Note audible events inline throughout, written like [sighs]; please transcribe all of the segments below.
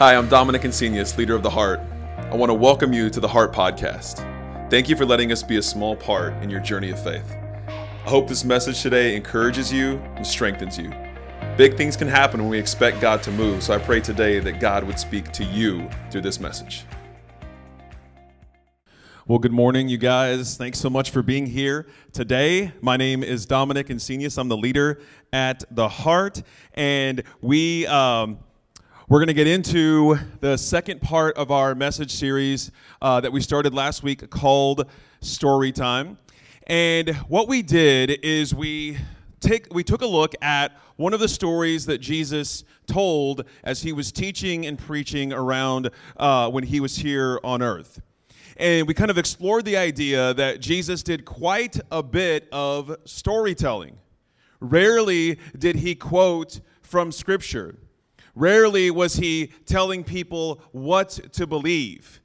Hi, I'm Dominic Insenius, leader of The Heart. I want to welcome you to the Heart Podcast. Thank you for letting us be a small part in your journey of faith. I hope this message today encourages you and strengthens you. Big things can happen when we expect God to move, so I pray today that God would speak to you through this message. Well, good morning, you guys. Thanks so much for being here today. My name is Dominic Insenius. I'm the leader at The Heart, and we. Um, we're going to get into the second part of our message series uh, that we started last week called Story Time. And what we did is we take we took a look at one of the stories that Jesus told as he was teaching and preaching around uh, when he was here on earth. And we kind of explored the idea that Jesus did quite a bit of storytelling. Rarely did he quote from Scripture. Rarely was he telling people what to believe.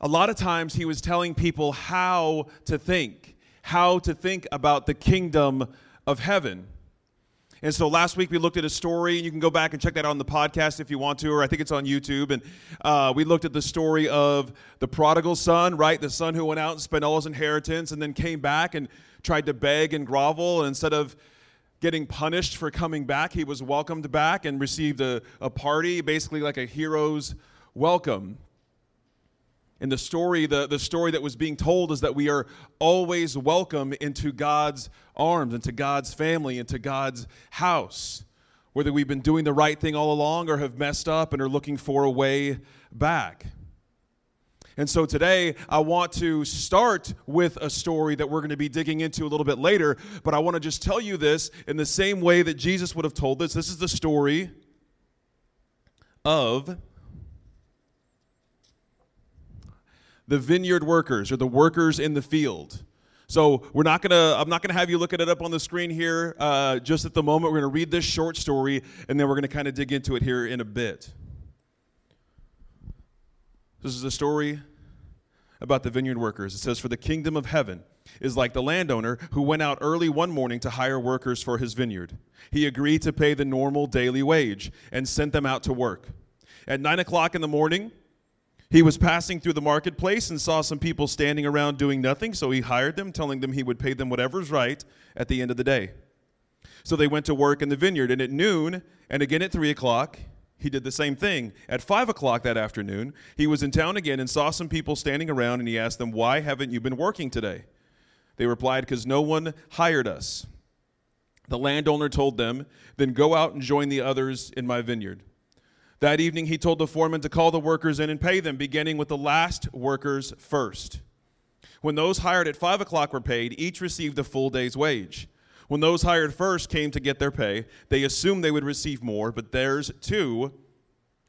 A lot of times he was telling people how to think, how to think about the kingdom of heaven. And so last week we looked at a story, and you can go back and check that out on the podcast if you want to, or I think it's on YouTube. And uh, we looked at the story of the prodigal son, right? The son who went out and spent all his inheritance and then came back and tried to beg and grovel. And instead of getting punished for coming back. He was welcomed back and received a, a party, basically like a hero's welcome. And the story, the, the story that was being told is that we are always welcome into God's arms, into God's family, into God's house. Whether we've been doing the right thing all along or have messed up and are looking for a way back. And so today, I want to start with a story that we're going to be digging into a little bit later, but I want to just tell you this in the same way that Jesus would have told this. This is the story of the vineyard workers or the workers in the field. So we're not gonna. I'm not gonna have you look at it up on the screen here uh, just at the moment. We're gonna read this short story, and then we're gonna kind of dig into it here in a bit. This is a story about the vineyard workers. It says, For the kingdom of heaven is like the landowner who went out early one morning to hire workers for his vineyard. He agreed to pay the normal daily wage and sent them out to work. At nine o'clock in the morning, he was passing through the marketplace and saw some people standing around doing nothing, so he hired them, telling them he would pay them whatever's right at the end of the day. So they went to work in the vineyard, and at noon, and again at three o'clock, he did the same thing. At five o'clock that afternoon, he was in town again and saw some people standing around, and he asked them, Why haven't you been working today? They replied, Because no one hired us. The landowner told them, Then go out and join the others in my vineyard. That evening, he told the foreman to call the workers in and pay them, beginning with the last workers first. When those hired at five o'clock were paid, each received a full day's wage. When those hired first came to get their pay, they assumed they would receive more, but theirs too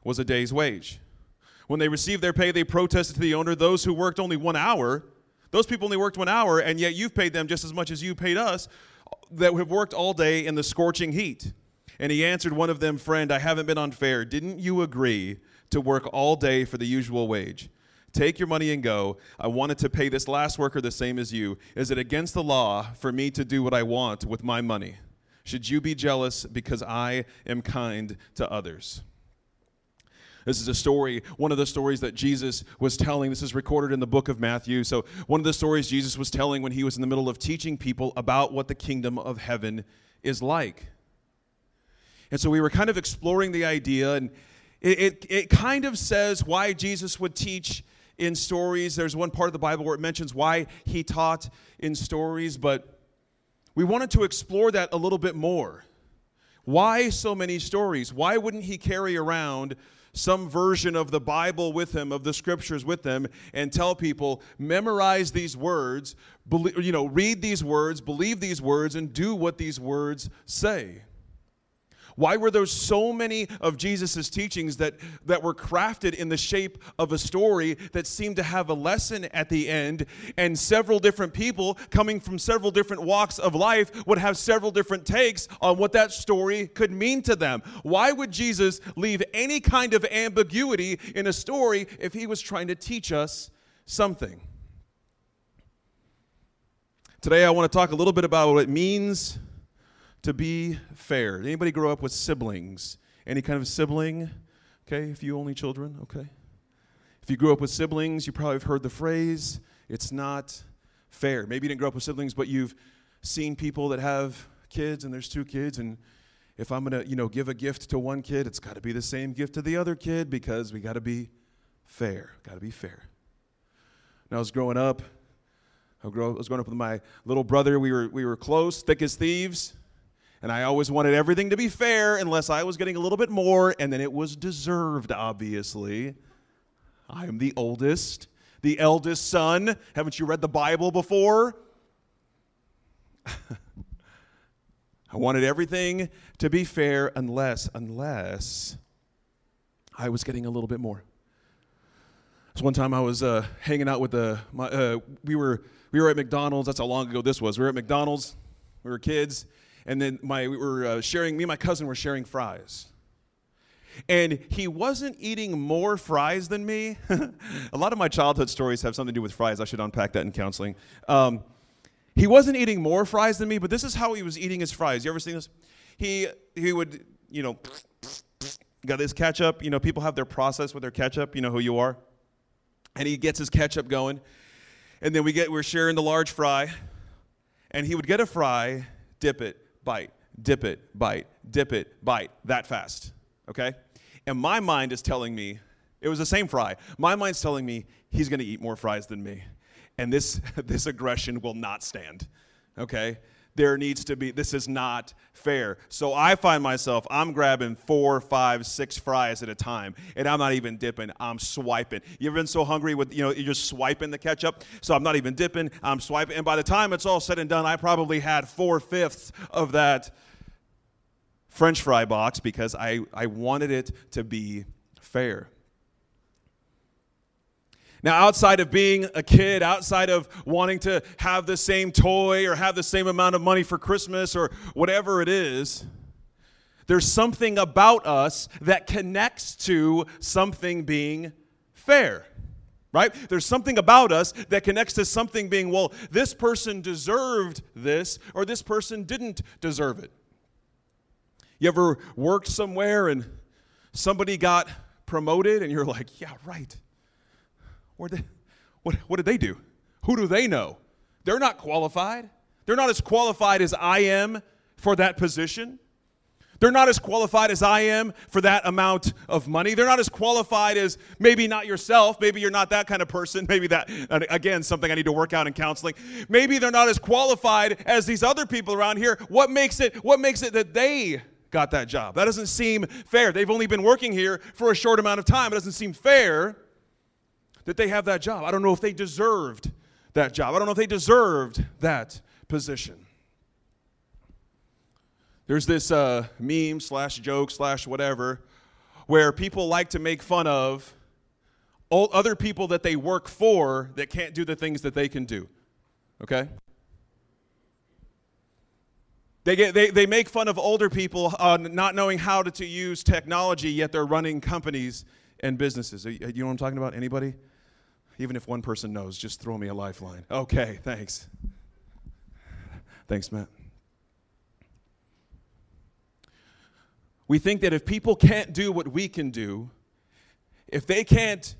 was a day's wage. When they received their pay, they protested to the owner, Those who worked only one hour, those people only worked one hour, and yet you've paid them just as much as you paid us that have worked all day in the scorching heat. And he answered one of them, Friend, I haven't been unfair. Didn't you agree to work all day for the usual wage? Take your money and go. I wanted to pay this last worker the same as you. Is it against the law for me to do what I want with my money? Should you be jealous because I am kind to others? This is a story, one of the stories that Jesus was telling. This is recorded in the book of Matthew. So, one of the stories Jesus was telling when he was in the middle of teaching people about what the kingdom of heaven is like. And so, we were kind of exploring the idea, and it, it, it kind of says why Jesus would teach in stories. There's one part of the Bible where it mentions why he taught in stories, but we wanted to explore that a little bit more. Why so many stories? Why wouldn't he carry around some version of the Bible with him, of the scriptures with him, and tell people, memorize these words, believe, you know, read these words, believe these words, and do what these words say? Why were there so many of Jesus' teachings that, that were crafted in the shape of a story that seemed to have a lesson at the end, and several different people coming from several different walks of life would have several different takes on what that story could mean to them? Why would Jesus leave any kind of ambiguity in a story if he was trying to teach us something? Today, I want to talk a little bit about what it means to be fair. Anybody grow up with siblings? Any kind of sibling? Okay, if you only children, okay. If you grew up with siblings, you probably have heard the phrase, it's not fair. Maybe you didn't grow up with siblings, but you've seen people that have kids and there's two kids and if I'm going to, you know, give a gift to one kid, it's got to be the same gift to the other kid because we got to be fair. Got to be fair. When I was growing up, I was growing up with my little brother. We were, we were close, thick as thieves. And I always wanted everything to be fair unless I was getting a little bit more, and then it was deserved, obviously. I am the oldest, the eldest son. Haven't you read the Bible before? [laughs] I wanted everything to be fair unless, unless I was getting a little bit more. So one time I was uh, hanging out with the, my, uh, we were we were at McDonald's. That's how long ago this was. We were at McDonald's. We were kids, and then my we were uh, sharing. Me and my cousin were sharing fries, and he wasn't eating more fries than me. [laughs] a lot of my childhood stories have something to do with fries. I should unpack that in counseling. Um, he wasn't eating more fries than me, but this is how he was eating his fries. You ever seen this? He he would you know got this ketchup. You know people have their process with their ketchup. You know who you are. And he gets his ketchup going, and then we get we're sharing the large fry, and he would get a fry, dip it, bite, dip it, bite, dip it, bite, that fast. Okay? And my mind is telling me, it was the same fry. My mind's telling me he's gonna eat more fries than me and this, [laughs] this aggression will not stand. Okay? There needs to be, this is not fair. So I find myself, I'm grabbing four, five, six fries at a time, and I'm not even dipping, I'm swiping. You ever been so hungry with, you know, you're just swiping the ketchup? So I'm not even dipping, I'm swiping. And by the time it's all said and done, I probably had four fifths of that French fry box because I, I wanted it to be fair. Now, outside of being a kid, outside of wanting to have the same toy or have the same amount of money for Christmas or whatever it is, there's something about us that connects to something being fair. Right? There's something about us that connects to something being, well, this person deserved this or this person didn't deserve it. You ever worked somewhere and somebody got promoted and you're like, yeah, right. They, [laughs] what, what did they do? Who do they know? They're not qualified. They're not as qualified as I am for that position. They're not as qualified as I am for that amount of money. They're not as qualified as maybe not yourself. Maybe you're not that kind of person. [laughs] Maybe that, again, something I need to work out in counseling. Maybe they're not as qualified as these other people around here. What makes it, what makes it that they got that job? That doesn't seem fair. They've only been working here for a short amount of time. It doesn't seem fair that they have that job. I don't know if they deserved that job. I don't know if they deserved that position. There's this uh, meme slash joke slash whatever where people like to make fun of all other people that they work for that can't do the things that they can do. Okay? They, get, they, they make fun of older people uh, not knowing how to, to use technology, yet they're running companies and businesses. You know what I'm talking about? Anybody? Even if one person knows, just throw me a lifeline. Okay, thanks. Thanks, Matt. We think that if people can't do what we can do, if they can't,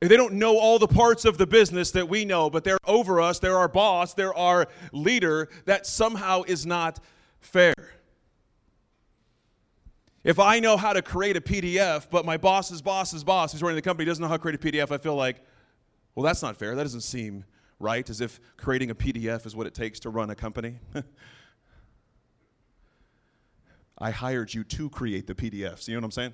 if they don't know all the parts of the business that we know, but they're over us, they're our boss, they're our leader, that somehow is not fair. If I know how to create a PDF, but my boss's boss's boss, who's running the company, doesn't know how to create a PDF, I feel like, well, that's not fair. That doesn't seem right, as if creating a PDF is what it takes to run a company. [laughs] I hired you to create the PDFs. You know what I'm saying?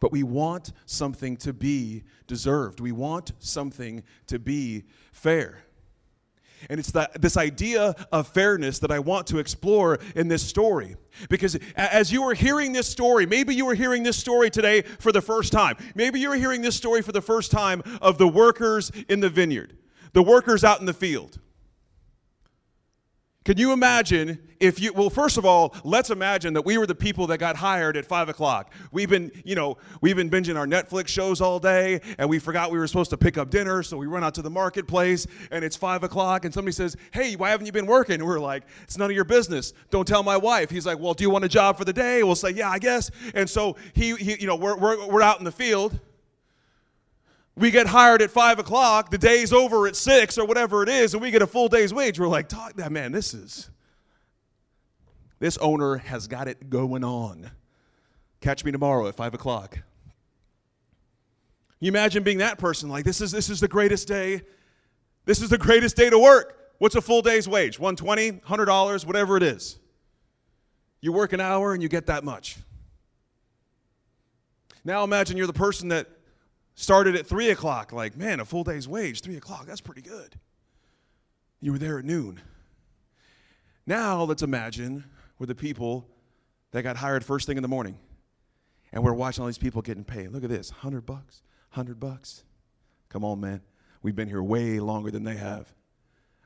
But we want something to be deserved. We want something to be fair. And it's that, this idea of fairness that I want to explore in this story. Because as you are hearing this story, maybe you are hearing this story today for the first time. Maybe you're hearing this story for the first time of the workers in the vineyard, the workers out in the field. Can you imagine if you, well, first of all, let's imagine that we were the people that got hired at five o'clock. We've been, you know, we've been binging our Netflix shows all day and we forgot we were supposed to pick up dinner. So we run out to the marketplace and it's five o'clock and somebody says, Hey, why haven't you been working? And we're like, It's none of your business. Don't tell my wife. He's like, Well, do you want a job for the day? We'll say, Yeah, I guess. And so he, he you know, we're, we're, we're out in the field we get hired at five o'clock, the day's over at six or whatever it is, and we get a full day's wage. We're like, talk that man, this is this owner has got it going on. Catch me tomorrow at five o'clock. You imagine being that person, like this is this is the greatest day. This is the greatest day to work. What's a full day's wage? 120, $100, whatever it is. You work an hour and you get that much. Now imagine you're the person that started at 3 o'clock. Like, man, a full day's wage, 3 o'clock, that's pretty good. You were there at noon. Now let's imagine we're the people that got hired first thing in the morning. And we're watching all these people getting paid. Look at this 100 bucks, 100 bucks. Come on, man. We've been here way longer than they have.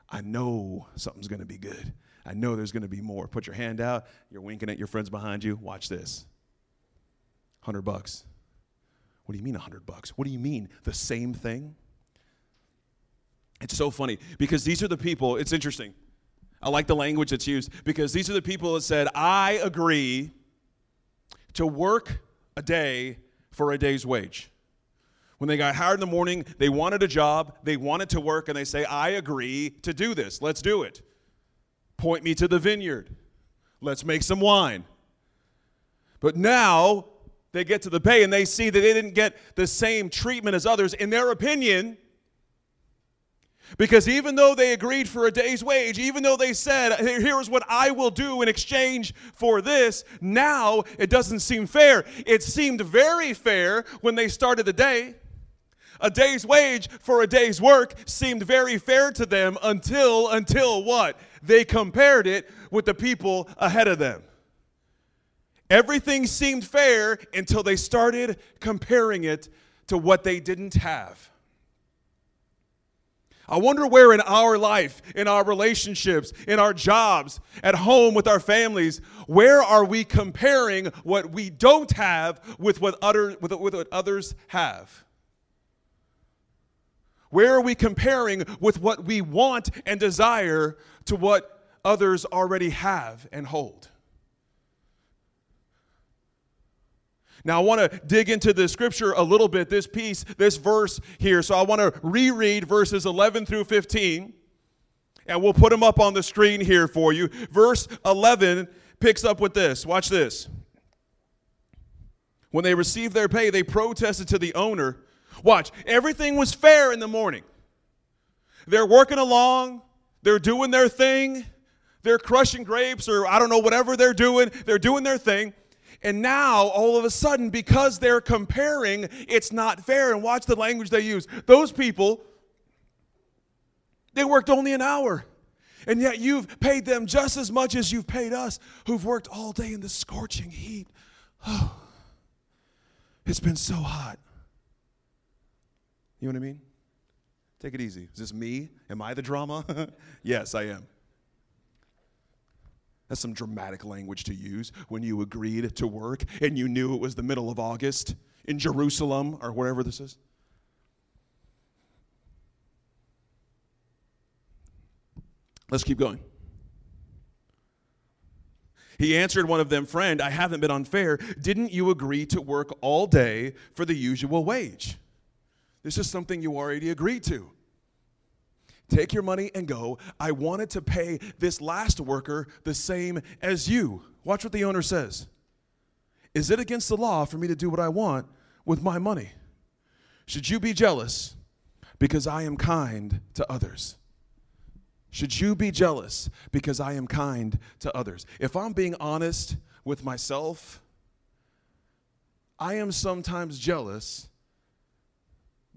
I know something's going to be good. I know there's going to be more. Put your hand out. You're winking at your friends behind you. Watch this. 100 bucks. What do you mean 100 bucks? What do you mean the same thing? It's so funny because these are the people, it's interesting. I like the language that's used because these are the people that said, I agree to work a day for a day's wage. When they got hired in the morning, they wanted a job, they wanted to work, and they say, I agree to do this. Let's do it. Point me to the vineyard. Let's make some wine. But now they get to the pay and they see that they didn't get the same treatment as others, in their opinion, because even though they agreed for a day's wage, even though they said, here is what I will do in exchange for this, now it doesn't seem fair. It seemed very fair when they started the day. A day's wage for a day's work seemed very fair to them until, until what? They compared it with the people ahead of them. Everything seemed fair until they started comparing it to what they didn't have. I wonder where in our life, in our relationships, in our jobs, at home with our families, where are we comparing what we don't have with what, with, with what others have? Where are we comparing with what we want and desire to what others already have and hold? Now, I want to dig into the scripture a little bit, this piece, this verse here. So I want to reread verses 11 through 15, and we'll put them up on the screen here for you. Verse 11 picks up with this. Watch this. When they received their pay, they protested to the owner. Watch, everything was fair in the morning. They're working along, they're doing their thing, they're crushing grapes, or I don't know, whatever they're doing, they're doing their thing. And now, all of a sudden, because they're comparing, it's not fair. And watch the language they use. Those people, they worked only an hour. And yet you've paid them just as much as you've paid us who've worked all day in the scorching heat. Oh, [sighs] it's been so hot. You know what I mean? Take it easy. Is this me? Am I the drama? [laughs] yes, I am. That's some dramatic language to use when you agreed to work and you knew it was the middle of August in Jerusalem or wherever this is. Let's keep going. He answered one of them, Friend, I haven't been unfair. Didn't you agree to work all day for the usual wage? This is something you already agreed to. Take your money and go. I wanted to pay this last worker the same as you. Watch what the owner says. Is it against the law for me to do what I want with my money? Should you be jealous because I am kind to others? Should you be jealous because I am kind to others? If I'm being honest with myself, I am sometimes jealous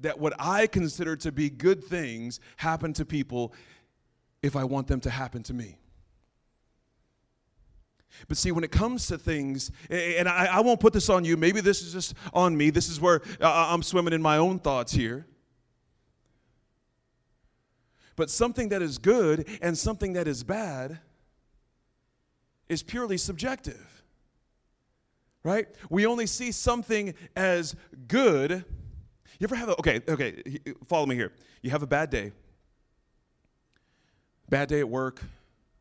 that what I consider to be good things happen to people if I want them to happen to me. But see, when it comes to things, and I, I, won't put this on you, maybe this is just on me. This is where uh, I'm swimming in my own thoughts here. But something that is good and something that is bad is purely subjective. Right? We only see something as good. You ever have a, okay, okay, follow me here. You have a bad day. Bad day at work.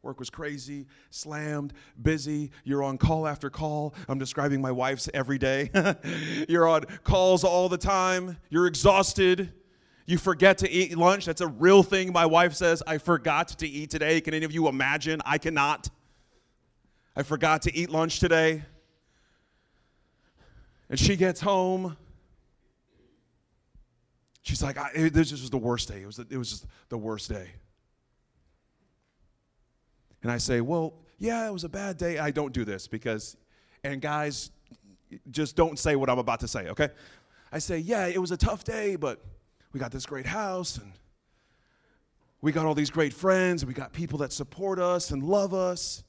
Work was crazy, slammed, busy. You're on call after call. I'm describing my wife's every day. [laughs] You're on calls all the time. You're exhausted. You forget to eat lunch. That's a real thing. My wife says, I forgot to eat today. Can any of you imagine? I cannot. I forgot to eat lunch today. And she gets home. She's like, this was the worst day. It was, it was just the worst day. And I say, well, yeah, it was a bad day. I don't do this because, and guys, just don't say what I'm about to say, okay? I say, yeah, it was a tough day, but we got this great house and we got all these great friends and we got people that support us and love us.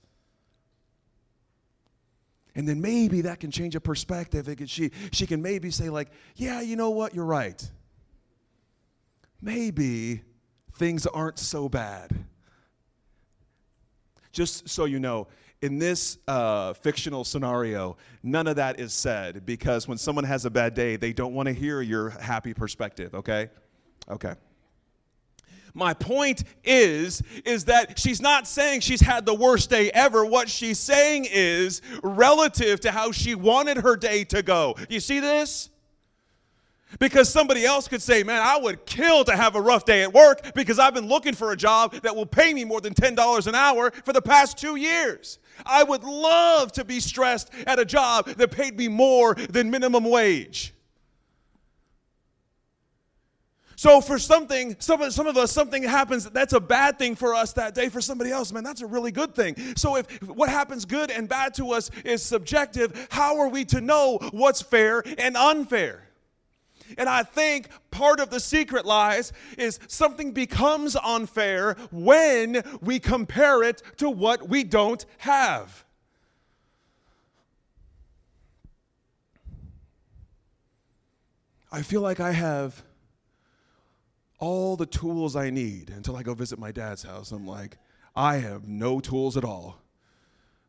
And then maybe that can change a perspective. It can, she, she can maybe say, like, yeah, you know what? You're right. Maybe things aren't so bad. Just so you know, in this uh, fictional scenario, none of that is said because when someone has a bad day, they don't want to hear your happy perspective, okay? Okay. My point is is that she's not saying she's had the worst day ever. What she's saying is relative to how she wanted her day to go. You see this? Because somebody else could say, Man, I would kill to have a rough day at work because I've been looking for a job that will pay me more than $10 an hour for the past two years. I would love to be stressed at a job that paid me more than minimum wage. So for something, some of, some of us, something happens that's a bad thing for us that day. For somebody else, man, that's a really good thing. So if what happens good and bad to us is subjective, how are we to know what's fair and unfair? And I think part of the secret lies is something becomes unfair when we compare it to what we don't have. I feel like I have all the tools I need until I go visit my dad's house. I'm like, I have no tools at all.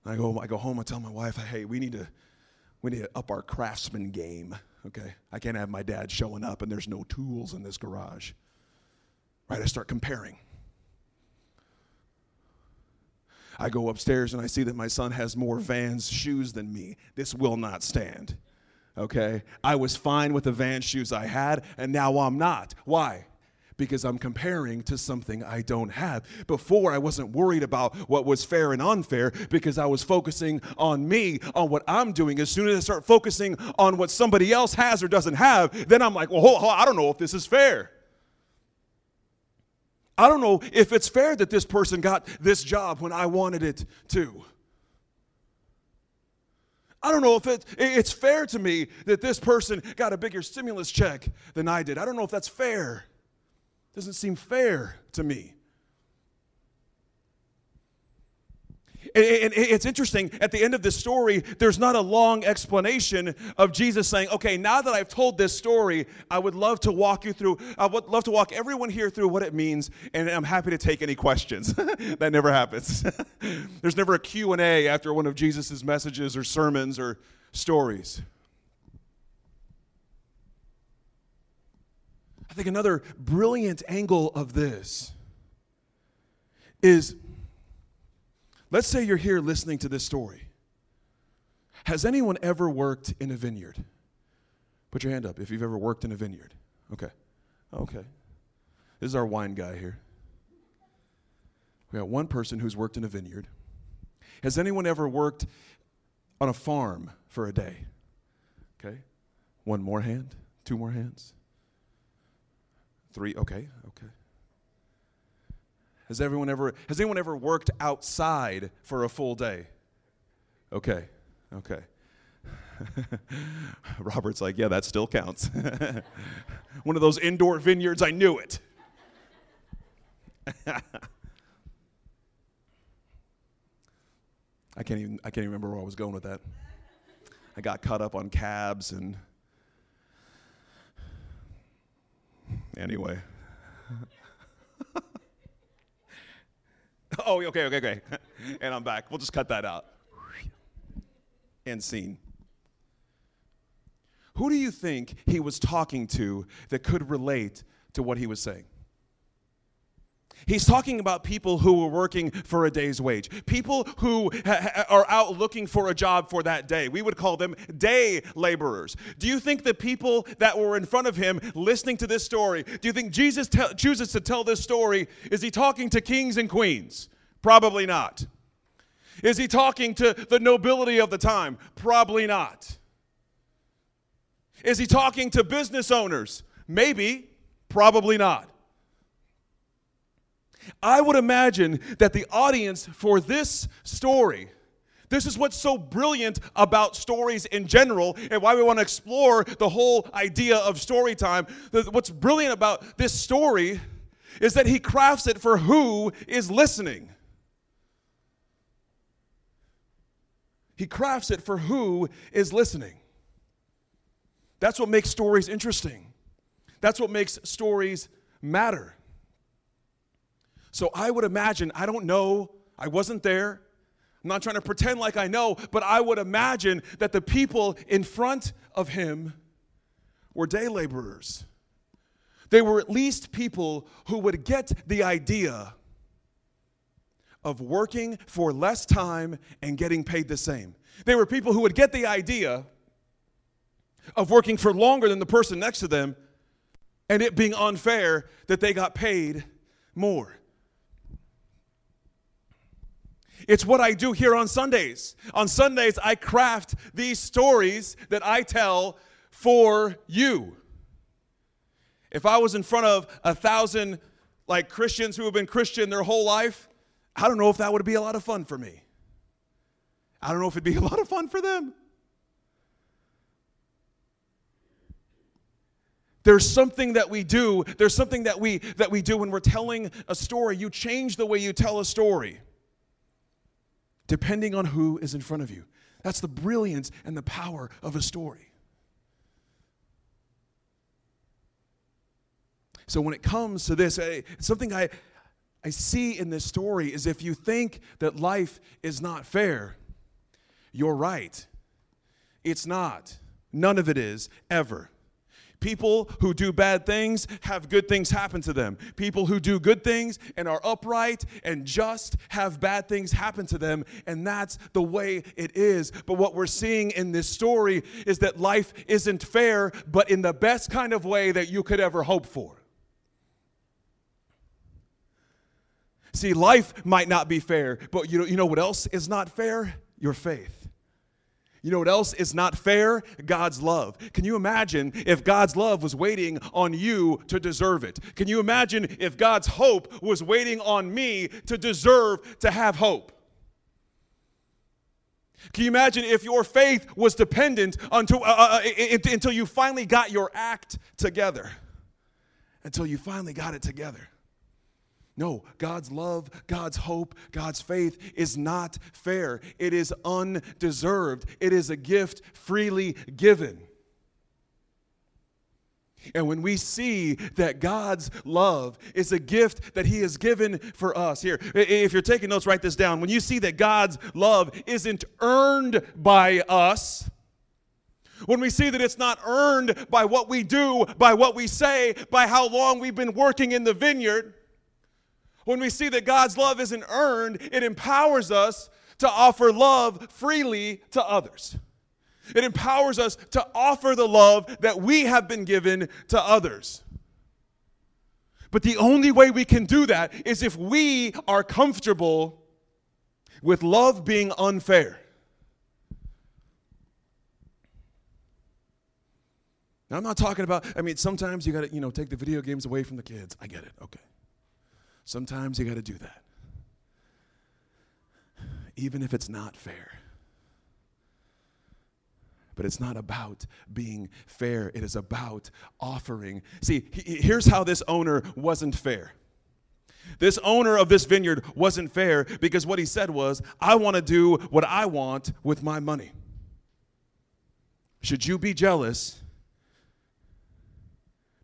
I go, I go home, I tell my wife, hey, we need to, we need to up our craftsman game okay? I can't have my dad showing up and there's no tools in this garage. Right? I start comparing. I go upstairs and I see that my son has more Vans shoes than me. This will not stand. Okay? I was fine with the Vans shoes I had, and now I'm not. Why? Because I'm comparing to something I don't have. Before, I wasn't worried about what was fair and unfair because I was focusing on me, on what I'm doing. As soon as I start focusing on what somebody else has or doesn't have, then I'm like, well, hold, hold, I don't know if this is fair. I don't know if it's fair that this person got this job when I wanted it to. I don't know if it, it's fair to me that this person got a bigger stimulus check than I did. I don't know if that's fair. Doesn't seem fair to me. And it's interesting, at the end of this story, there's not a long explanation of Jesus saying, Okay, now that I've told this story, I would love to walk you through, I would love to walk everyone here through what it means, and I'm happy to take any questions. [laughs] that never happens. [laughs] there's never a Q&A after one of Jesus' messages or sermons or stories. I think another brilliant angle of this is let's say you're here listening to this story. Has anyone ever worked in a vineyard? Put your hand up if you've ever worked in a vineyard. Okay. Okay. This is our wine guy here. We got one person who's worked in a vineyard. Has anyone ever worked on a farm for a day? Okay. One more hand, two more hands. Three, okay, okay. Has everyone ever has anyone ever worked outside for a full day? Okay, okay. [laughs] Robert's like, yeah, that still counts. [laughs] One of those indoor vineyards, I knew it. [laughs] I can't even I can't even remember where I was going with that. I got caught up on cabs and Anyway. [laughs] oh, okay, okay, okay. [laughs] and I'm back. We'll just cut that out. and scene. Who do you think he was talking to that could relate to what he was saying? He's talking about people who were working for a day's wage, people who ha- are out looking for a job for that day. We would call them day laborers. Do you think the people that were in front of him listening to this story, do you think Jesus te- chooses to tell this story? Is he talking to kings and queens? Probably not. Is he talking to the nobility of the time? Probably not. Is he talking to business owners? Maybe, probably not. I would imagine that the audience for this story, this is what's so brilliant about stories in general and why we want to explore the whole idea of story time. What's brilliant about this story is that he crafts it for who is listening. He crafts it for who is listening. That's what makes stories interesting. That's what makes stories matter. So I would imagine, I don't know, I wasn't there. I'm not trying to pretend like I know, but I would imagine that the people in front of him were day laborers. They were at least people who would get the idea of working for less time and getting paid the same. They were people who would get the idea of working for longer than the person next to them and it being unfair that they got paid more. It's what I do here on Sundays. On Sundays, I craft these stories that I tell for you. If I was in front of a thousand like Christians who have been Christian their whole life, I don't know if that would be a lot of fun for me. I don't know if it'd be [laughs] a lot of fun for them. There's something that we do, there's something that we that we do when we're telling a story. You change the way you tell a story depending on who is in front of you. That's the brilliance and the power of a story. So when it comes to this, eh, something I, I see in this story is if you think that life is not fair, you're right. It's not. None of it is, ever. People who do bad things have good things happen to them. People who do good things and are upright and just have bad things happen to them. And that's the way it is. But what we're seeing in this story is that life isn't fair, but in the best kind of way that you could ever hope for. See, life might not be fair, but you know, you know what else is not fair? Your faith. You know what else is not fair? God's love. Can you imagine if God's love was waiting on you to deserve it? Can you imagine if God's hope was waiting on me to deserve to have hope? Can you imagine if your faith was dependent until, uh, uh, uh until you finally got your act together? Until you finally got it together. No, God's love, God's hope, God's faith is not fair. It is undeserved. It is a gift freely given. And when we see that God's love is a gift that He has given for us, here, if you're taking notes, write this down. When you see that God's love isn't earned by us, when we see that it's not earned by what we do, by what we say, by how long we've been working in the vineyard, when we see that God's love isn't earned, it empowers us to offer love freely to others. It empowers us to offer the love that we have been given to others. But the only way we can do that is if we are comfortable with love being unfair. Now, I'm not talking about, I mean, sometimes you got to, you know, take the video games away from the kids. I get it. Okay. Sometimes you got to do that. Even if it's not fair. But it's not about being fair, it is about offering. See, here's how this owner wasn't fair. This owner of this vineyard wasn't fair because what he said was, I want to do what I want with my money. Should you be jealous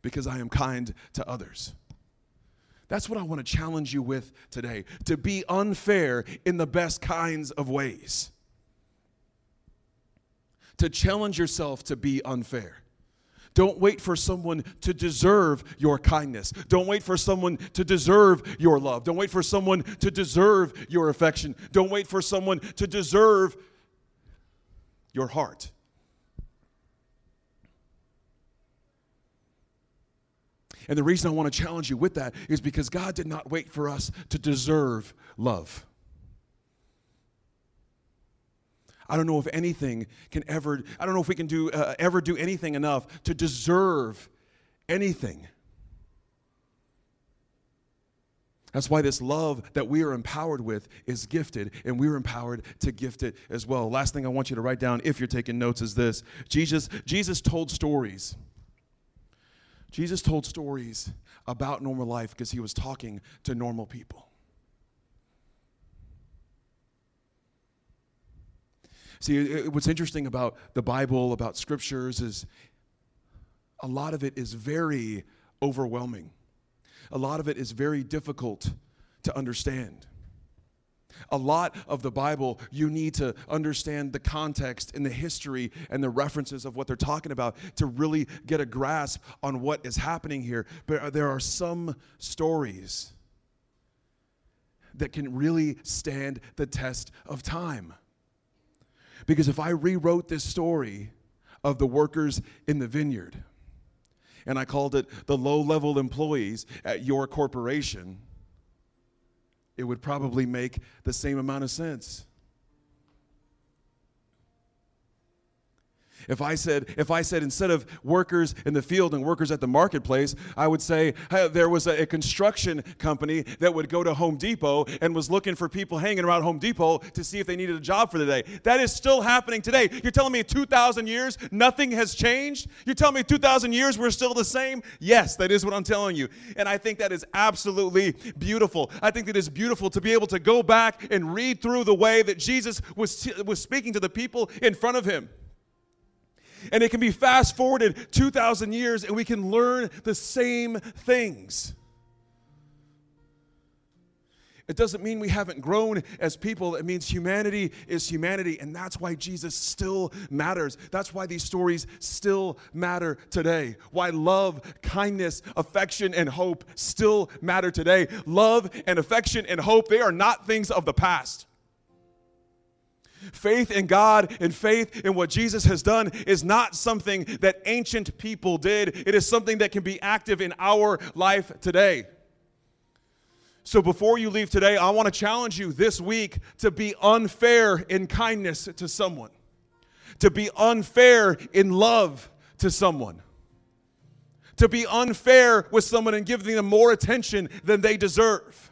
because I am kind to others? That's what I want to challenge you with today to be unfair in the best kinds of ways. to challenge yourself to be unfair. Don't wait for someone to deserve your kindness. Don't wait for someone to deserve your love. Don't wait for someone to deserve your affection. Don't wait for someone to deserve your heart. And the reason I want to challenge you with that is because God did not wait for us to deserve love. I don't know if anything can ever, I don't know if we can do, uh, ever do anything enough to deserve anything. That's why this love that we are empowered with is gifted, and we're empowered to gift it as well. Last thing I want you to write down, if you're taking notes, is this Jesus, Jesus told stories. Jesus told stories about normal life because he was talking to normal people. See, what's interesting about the Bible, about scriptures, is a lot of it is very overwhelming. A lot of it is very difficult to understand. A lot of the Bible, you need to understand the context and the history and the references of what they're talking about to really get a grasp on what is happening here. But uh, there are some stories that can really stand the test of time. Because if I rewrote this story of the workers in the vineyard and I called it the low level employees at your corporation, it would probably make the same amount of sense. If I said, if I said instead of workers in the field and workers at the marketplace, I would say hey, there was a, a, construction company that would go to Home Depot and was looking for people hanging around Home Depot to see if they needed a job for the day. That is still happening today. You're telling me in 2,000 years nothing has changed? You're telling me 2,000 years we're still the same? Yes, that is what I'm telling you. And I think that is absolutely beautiful. I think that it's beautiful to be able to go back and read through the way that Jesus was, was speaking to the people in front of him. And it can be fast forwarded 2,000 years and we can learn the same things. It doesn't mean we haven't grown as people. It means humanity is humanity. And that's why Jesus still matters. That's why these stories still matter today. Why love, kindness, affection, and hope still matter today. Love and affection and hope, they are not things of the past. Faith in God and faith in what Jesus has done is not something that ancient people did. It is something that can be active in our life today. So before you leave today, I want to challenge you this week to be unfair in kindness to someone, to be unfair in love to someone, to be unfair with someone and giving them more attention than they deserve,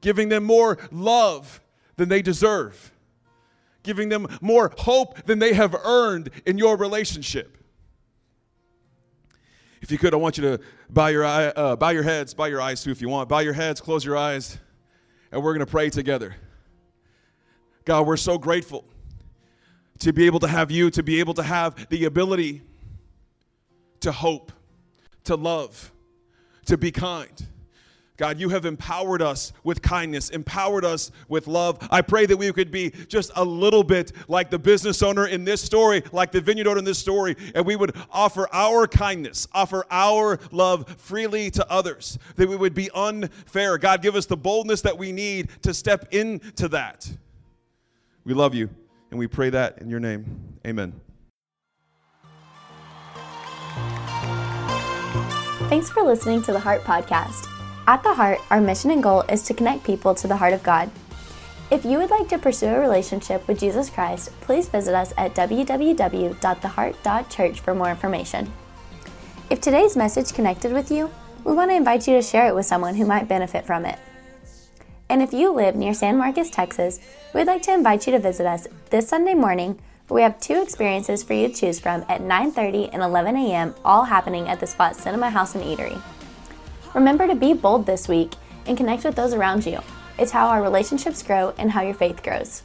giving them more love than they deserve, giving them more hope than they have earned in your relationship. If you could, I want you to bow your, eye, uh, bow your heads, bow your eyes too if you want. Bow your heads, close your eyes, and we're going to pray together. God, we're so grateful to be able to have you, to be able to have the ability to hope, to love, to be kind. God, you have empowered us with kindness, empowered us with love. I pray that we could be just a little bit like the business owner in this story, like the vineyard owner in this story, and we would offer our kindness, offer our love freely to others, that we would be unfair. God, give us the boldness that we need to step into that. We love you, and we pray that in your name. Amen. Thanks for listening to the Heart Podcast. At the Heart, our mission and goal is to connect people to the heart of God. If you would like to pursue a relationship with Jesus Christ, please visit us at www.theheart.church for more information. If today's message connected with you, we want to invite you to share it with someone who might benefit from it. And if you live near San Marcos, Texas, we'd like to invite you to visit us this Sunday morning, we have two experiences for you to choose from at 9:30 and 11 a.m., all happening at the Spot Cinema House and Eatery. Remember to be bold this week and connect with those around you. It's how our relationships grow and how your faith grows.